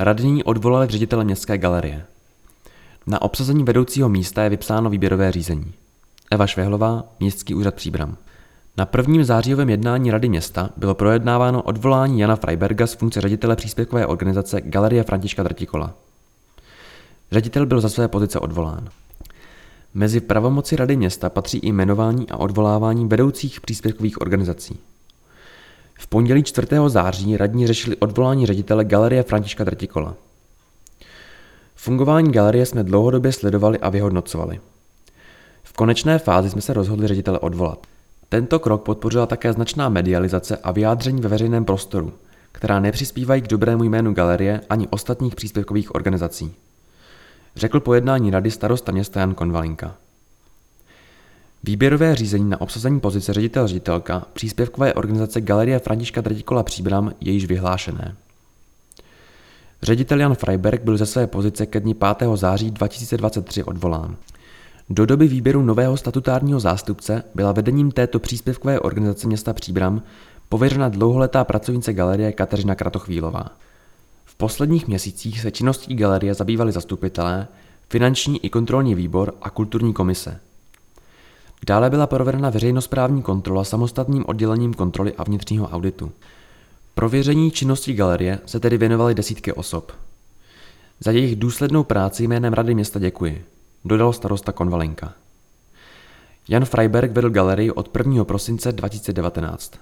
Radní odvolali ředitele městské galerie. Na obsazení vedoucího místa je vypsáno výběrové řízení. Eva Švehlová, Městský úřad Příbram. Na prvním zářijovém jednání Rady města bylo projednáváno odvolání Jana Freiberga z funkce ředitele příspěvkové organizace Galerie Františka Drtikola. Ředitel byl za své pozice odvolán. Mezi pravomoci Rady města patří i jmenování a odvolávání vedoucích příspěvkových organizací. V pondělí 4. září radní řešili odvolání ředitele Galerie Františka Drtikola. Fungování galerie jsme dlouhodobě sledovali a vyhodnocovali. V konečné fázi jsme se rozhodli ředitele odvolat. Tento krok podpořila také značná medializace a vyjádření ve veřejném prostoru, která nepřispívají k dobrému jménu galerie ani ostatních příspěvkových organizací. Řekl po jednání rady starosta města Jan Konvalinka. Výběrové řízení na obsazení pozice ředitel ředitelka příspěvkové organizace Galerie Františka Drtikola Příbram je již vyhlášené. Ředitel Jan Freiberg byl ze své pozice ke dni 5. září 2023 odvolán. Do doby výběru nového statutárního zástupce byla vedením této příspěvkové organizace města Příbram pověřena dlouholetá pracovnice galerie Kateřina Kratochvílová. V posledních měsících se činností galerie zabývali zastupitelé, finanční i kontrolní výbor a kulturní komise. Dále byla provedena veřejnosprávní kontrola samostatným oddělením kontroly a vnitřního auditu. Prověření činnosti galerie se tedy věnovaly desítky osob. Za jejich důslednou práci jménem Rady města děkuji dodal starosta Konvalenka. Jan Freiberg vedl galerii od 1. prosince 2019.